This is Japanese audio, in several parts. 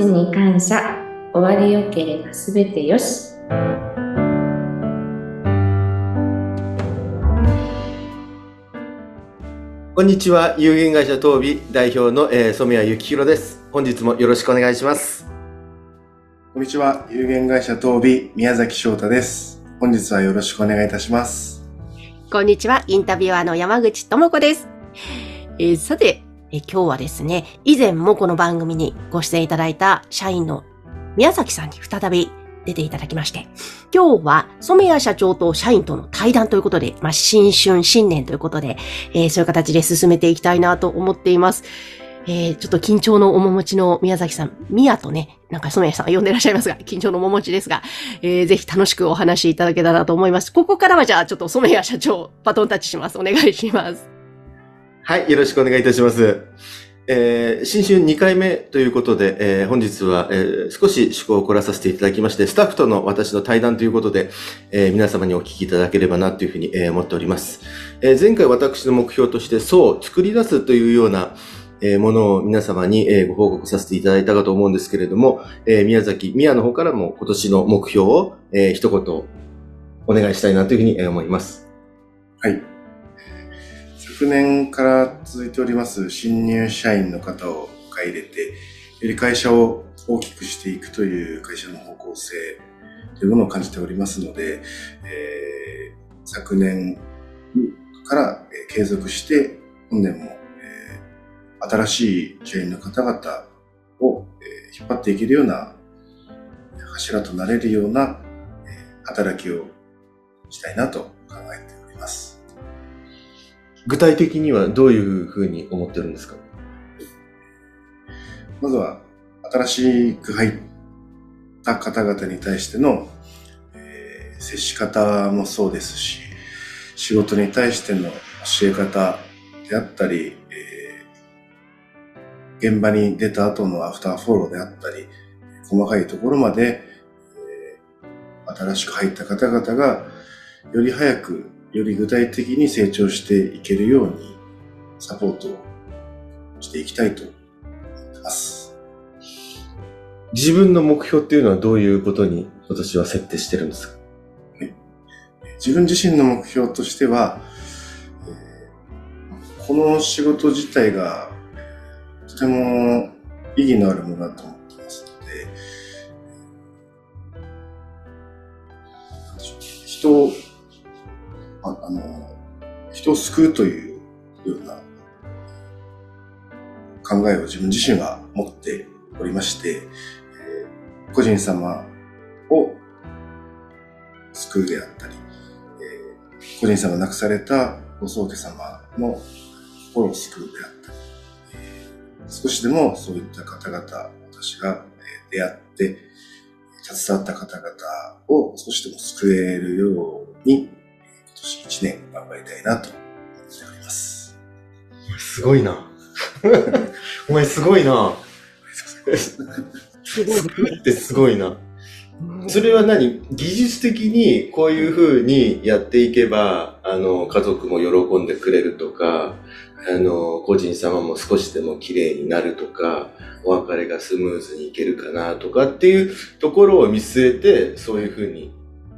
ちに感謝。終わりよければすべてよし。こんにちは。有限会社東美代表の、えー、染谷幸宏です。本日もよろしくお願いします。こんにちは。有限会社東美宮崎翔太です。本日はよろしくお願いいたします。こんにちは、インタビュアーの山口智子です。えーさて、え今日はですね、以前もこの番組にご出演いただいた社員の宮崎さんに再び出ていただきまして、今日は染谷社長と社員との対談ということで、まあ、新春、新年ということで、えーそういう形で進めていきたいなと思っています。えーちょっと緊張の面持ちの宮崎さん、宮とね、なんか染谷さん呼んでらっしゃいますが、緊張の面持ちですが、えーぜひ楽しくお話しいただけたらと思います。ここからはじゃあちょっと染谷社長、バトンタッチします。お願いします。はい、よろしくお願いいたします。えー新春2回目ということで、えー本日は、えー少し趣向を凝らさせていただきまして、スタッフとの私の対談ということで、え皆様にお聞きいただければなというふうに、え思っております。え前回私の目標として、そう、作り出すというような、えものを皆様に、えご報告させていただいたかと思うんですけれども、え宮崎、宮の方からも今年の目標を、えー一言お願いしたいなというふうにえ思います。はい。昨年から続いております新入社員の方を迎え入れて、より会社を大きくしていくという会社の方向性というものを感じておりますので、えー昨年から継続して本年も、えー新しい社員の方々を、えー引っ張っていけるような柱となれるような、え働きをしたいなと考えております。具体的にはどういうふうに思ってるんですか？まずは、新しく入った方々に対しての、えー接し方もそうですし、仕事に対しての教え方であったり、えー現場に出た後のアフターフォローであったり、細かいところまで、えー新しく入った方々が、より早く、より具体的に成長していけるように、サポートしていきたいと思ってます。自分の目標っていうのはどういうことに今年は設定してるんですか？自分自身の目標としては、えーこの仕事自体がとても意義のあるものだと思ってますので、人を、人を救うというような考えを自分自身は持っておりまして、えー個人様を救うであったり、えー個人様が亡くされたご宗家様の心を救うであったり、えー少しでもそういった方々、私が出会って、携わった方々を少しでも救えるように、年一年頑張りたいなと思っております。すごいな。お前すごいな。すごい。ってすごいな。それは何？技術的にこういう風にやっていけば、あの、家族も喜んでくれるとか、あの、個人様も少しでも綺麗になるとか、お別れがスムーズにいけるかなとかっていうところを見据えて、そういう風に、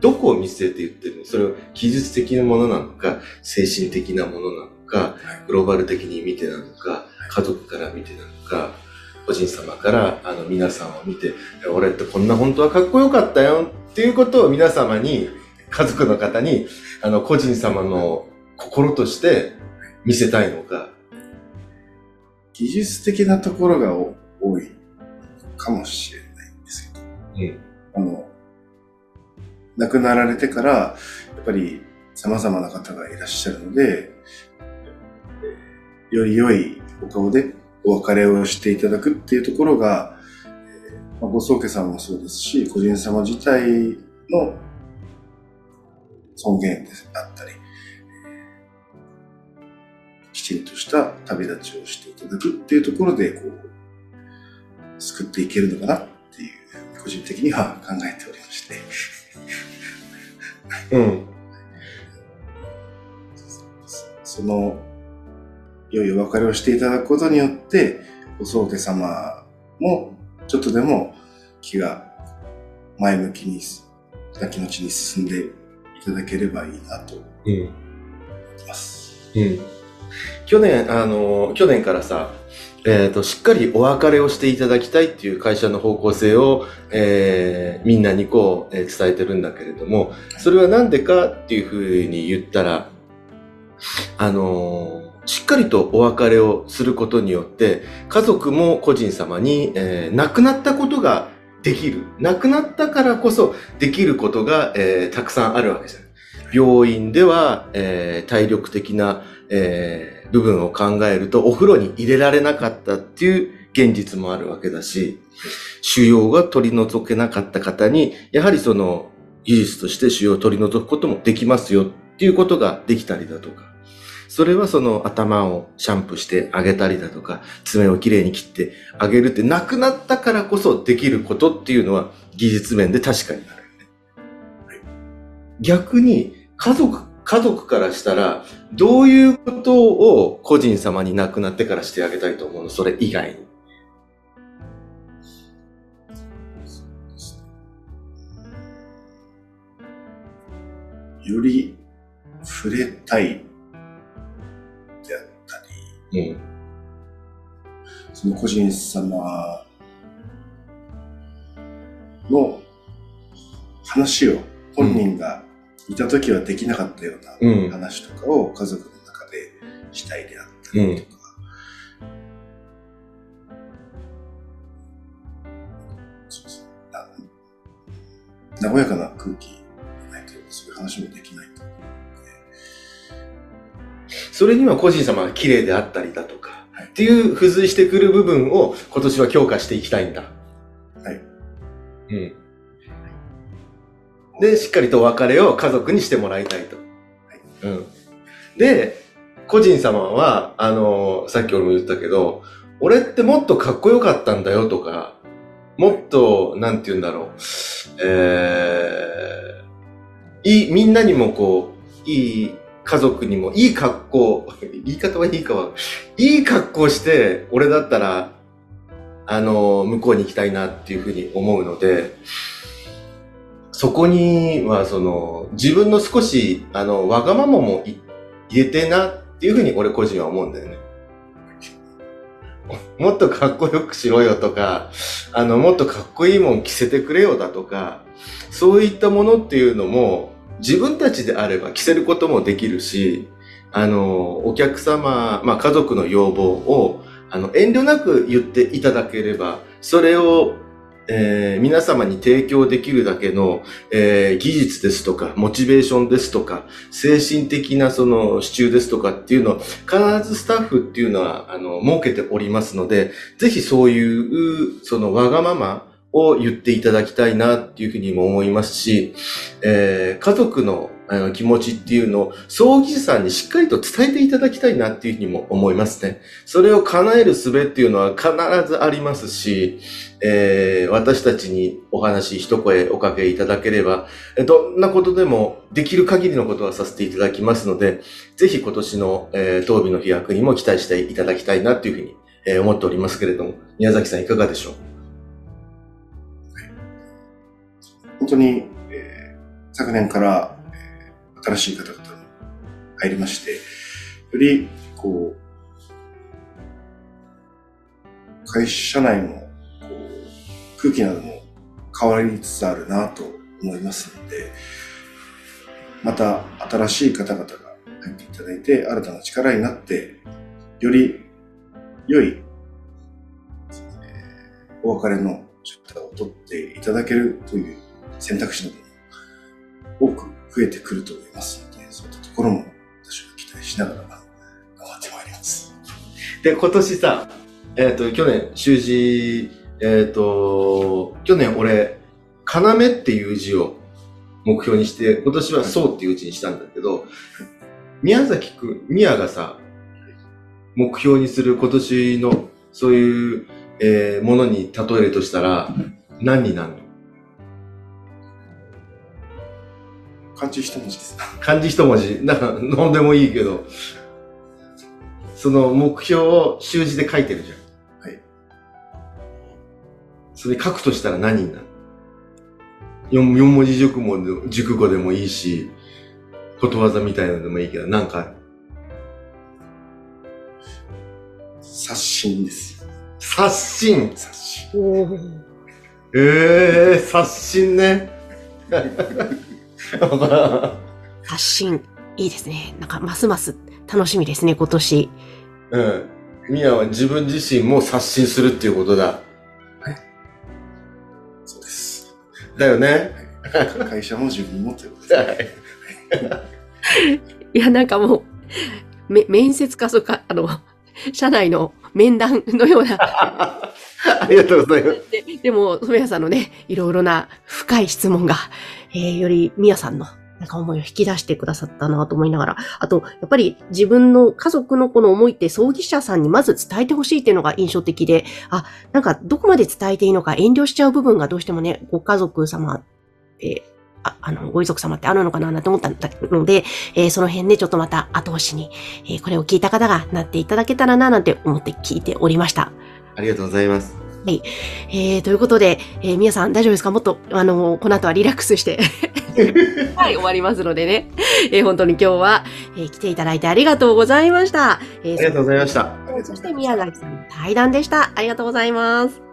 どこを見据えて言ってるの？それは技術的なものなのか、精神的なものなのか、グローバル的に見てなのか、家族から見てなのか、個人様からあの皆さんを見て、俺ってこんな本当はかっこよかったよっていうことを皆様に、家族の方に、あの、個人様の心として見せたいのか。技術的なところがお多いかもしれないんですけど、うん亡くなられてから、やっぱり様々な方がいらっしゃるので、より良いお顔でお別れをしていただくっていうところが、まあ、ご宗家さんもそうですし、個人様自体の尊厳であったり、きちんとした旅立ちをしていただくっていうところで、こう、救っていけるのかなっていう、個人的には考えておりまして、うん。その、良いお別れをしていただくことによって、ご宗家様もちょっとでも気が前向きに、な気持ちに進んでいただければいいなと思うん。います。うん。去年、あの、去年からさ、えっ、と、しっかりお別れをしていただきたいっていう会社の方向性を、えーみんなにこう、えー伝えてるんだけれども、それはなんでかっていうふうに言ったら、あのしっかりとお別れをすることによって、家族も個人様に、えー亡くなったことができる。亡くなったからこそできることが、えーたくさんあるわけじゃない。病院では、えー体力的な、えー部分を考えると、お風呂に入れられなかったっていう現実もあるわけだし、腫瘍が取り除けなかった方に、やはりその技術として腫瘍を取り除くこともできますよっていうことができたりだとか、それはその頭をシャンプーしてあげたりだとか、爪をきれいに切ってあげるってなくなったからこそできることっていうのは技術面で確かにある。逆に家族、家族からしたら、どういうことを個人様に亡くなってからしてあげたいと思うの？それ以外に。より触れたいであったり、うん。その個人様の話を本人がいた時はできなかったようう。なん話とかを家族の中でしたいであったりとか、そうですな和やかな空気がないとそういう話もできないと思うのでそれには個人様が綺麗であったりだとか、はいっていう付随してくる部分を今年は強化していきたいんだ。はい。うん。で、しっかりとお別れを家族にしてもらいたいと。うん。で、個人様は、あの、さっき俺も言ったけど、俺ってもっとかっこよかったんだよとか、もっと、なんて言うんだろう、えー、いい、みんなにもこう、いい家族にもいい格好、言い方はいいかは、いい格好して、俺だったら、あの、向こうに行きたいなっていうふうに思うので、そこには、その、自分の少し、あの、わがままもい入れてなっていうふうに俺個人は思うんだよね。もっとかっこよくしろよとか、あの、もっとかっこいいもん着せてくれよだとか、そういったものっていうのも、自分たちであれば着せることもできるし、あの、お客様、まあ家族の要望を、あの、遠慮なく言っていただければ、それを、えー皆様に提供できるだけの、えー技術ですとか、モチベーションですとか、精神的なその支柱ですとかっていうのを、必ずスタッフっていうのは、あの、設けておりますので、ぜひそういう、そのわがままを言っていただきたいなっていうふうにも思いますし、えー家族のあの気持ちっていうのを葬儀師さんにしっかりと伝えていただきたいなっていうふうにも思いますね。それを叶える術っていうのは必ずありますし、えー私たちにお話一声おかけいただければ、どんなことでもできる限りのことはさせていただきますので、ぜひ今年の、えー当美の飛躍にも期待していただきたいなっていうふうに、えー思っておりますけれども、宮崎さんいかがでしょう？本当に、えー昨年から、新しい方々も入りまして、より、こう、会社内のこう空気なども変わりつつあるなと思いますので、また新しい方々が入っていただいて、新たな力になって、より良い、えお別れのシャッターを取っていただけるという選択肢なども多く増えてくると思いますので、そういったところも私は期待しながら頑張ってまいります。で、今年さ、えっ、と、去年、習字、えっ、と、去年俺、要っていう字を目標にして、今年はそうっていう字にしたんだけど、宮崎くん、宮がさ、目標にする今年のそういう、えーものに例えるとしたら、何になるの？漢字一文字です。漢字一文字、なんか、飲んでもいいけど、その目標を習字で書いてるじゃん。はい。それ書くとしたら何になる？四四文字熟語で熟語でもいいし、ことわざみたいなのでもいいけど、なんかある？刷新です。刷新刷新。ええー、刷新ね。発信。いいですね。なんか、ますます楽しみですね、今年。うん。ミヤは自分自身も刷新するっていうことだ。そうです。だよね。会社も自分もということです。いや、なんかもう、め、面接か、そうか、あの、社内の面談のような、ありがとうございます。ででも、染谷さんのね、いろいろな深い質問が、えーより宮さんの、なんか思いを引き出してくださったなと思いながら、あと、やっぱり自分の家族のこの思いって葬儀社さんにまず伝えてほしいっていうのが印象的で、あ、なんかどこまで伝えていいのか遠慮しちゃう部分がどうしてもね、ご家族様って、ああの、ご遺族様ってあるのかななんて思ったので、えーその辺ね、ちょっとまた後押しに、えーこれを聞いた方がなっていただけたらななんて思って聞いておりました。ありがとうございます。えー、ということで、えー、皆さん大丈夫ですか？もっと、あのこの後はリラックスして、はい、終わりますのでね。えー本当に今日は、えー来ていただいてありがとうございました。えーありがとうございました。そして宮崎さんの対談でした。ありがとうございます。